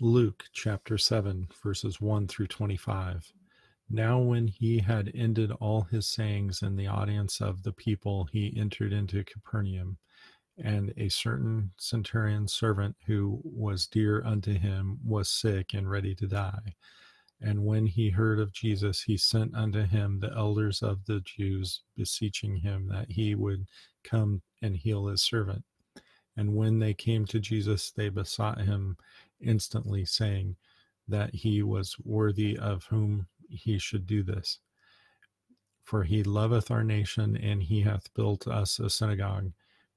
Luke chapter 7, verses 1 through 25. Now, when he had ended all his sayings in the audience of the people, he entered into Capernaum. And a certain centurion servant who was dear unto him was sick and ready to die. And when he heard of Jesus, he sent unto him the elders of the Jews, beseeching him that he would come and heal his servant. And when they came to Jesus, they besought him instantly, saying that he was worthy of whom he should do this. For he loveth our nation, and he hath built us a synagogue.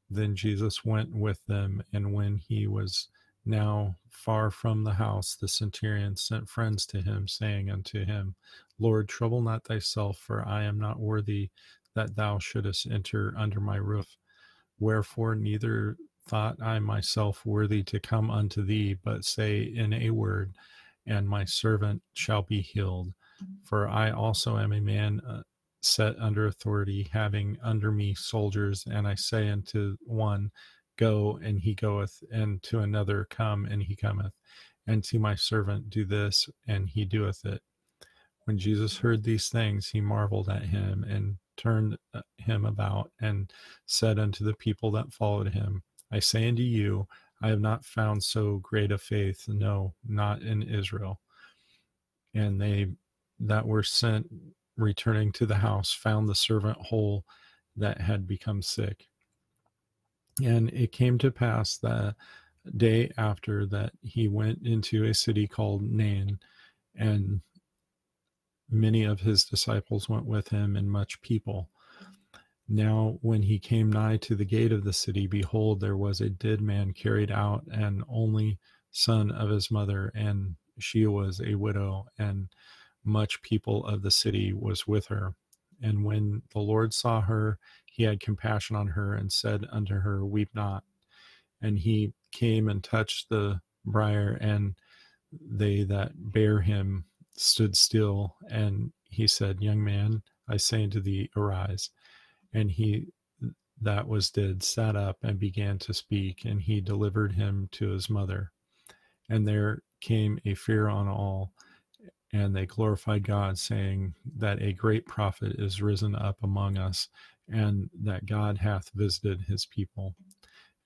Then Jesus went with them, and when he was now far from the house, the centurion sent friends to him, saying unto him, Lord, trouble not thyself, for I am not worthy that thou shouldest enter under my roof. Wherefore, neither thought I myself worthy to come unto thee, but say in a word, and my servant shall be healed. For I also am a man uh, set under authority, having under me soldiers, and I say unto one, Go, and he goeth, and to another, Come, and he cometh, and to my servant, Do this, and he doeth it. When Jesus heard these things, he marveled at him, and turned uh, him about, and said unto the people that followed him, I say unto you, I have not found so great a faith, no, not in Israel. And they that were sent returning to the house found the servant whole that had become sick. And it came to pass the day after that he went into a city called Nain, and many of his disciples went with him, and much people. Now, when he came nigh to the gate of the city, behold, there was a dead man carried out, an only son of his mother, and she was a widow, and much people of the city was with her. And when the Lord saw her, he had compassion on her and said unto her, Weep not. And he came and touched the briar, and they that bare him stood still. And he said, Young man, I say unto thee, arise. And he that was dead sat up and began to speak, and he delivered him to his mother. And there came a fear on all, and they glorified God, saying that a great prophet is risen up among us, and that God hath visited his people.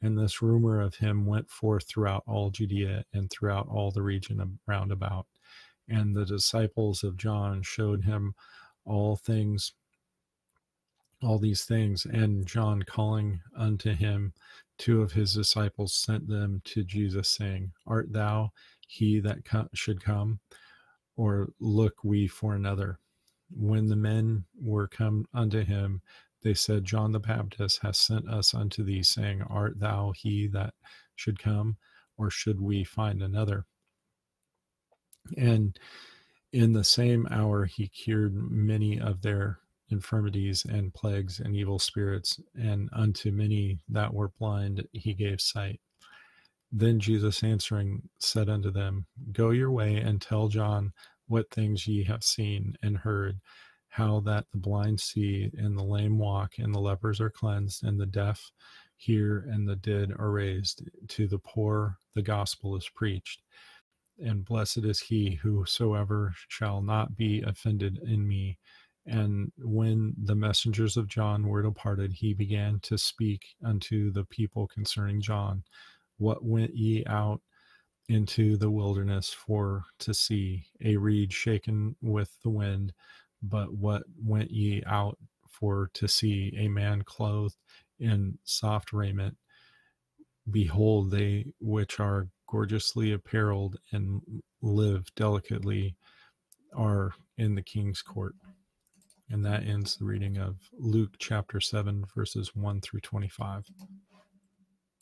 And this rumor of him went forth throughout all Judea and throughout all the region round about. And the disciples of John showed him all things all these things. And John, calling unto him two of his disciples, sent them to Jesus, saying, Art thou he that co- should come, or look we for another? When the men were come unto him, they said, John the Baptist has sent us unto thee, saying, Art thou he that should come, or should we find another? And in the same hour he cured many of their infirmities and plagues and evil spirits, and unto many that were blind he gave sight. Then Jesus answering said unto them, Go your way and tell John what things ye have seen and heard, how that the blind see, and the lame walk, and the lepers are cleansed, and the deaf hear, and the dead are raised. To the poor the gospel is preached. And blessed is he whosoever shall not be offended in me. And when the messengers of John were departed, he began to speak unto the people concerning John. What went ye out into the wilderness for to see? A reed shaken with the wind. But what went ye out for to see? A man clothed in soft raiment. Behold, they which are gorgeously apparelled and live delicately are in the king's court. And that ends the reading of Luke chapter 7, verses 1 through 25.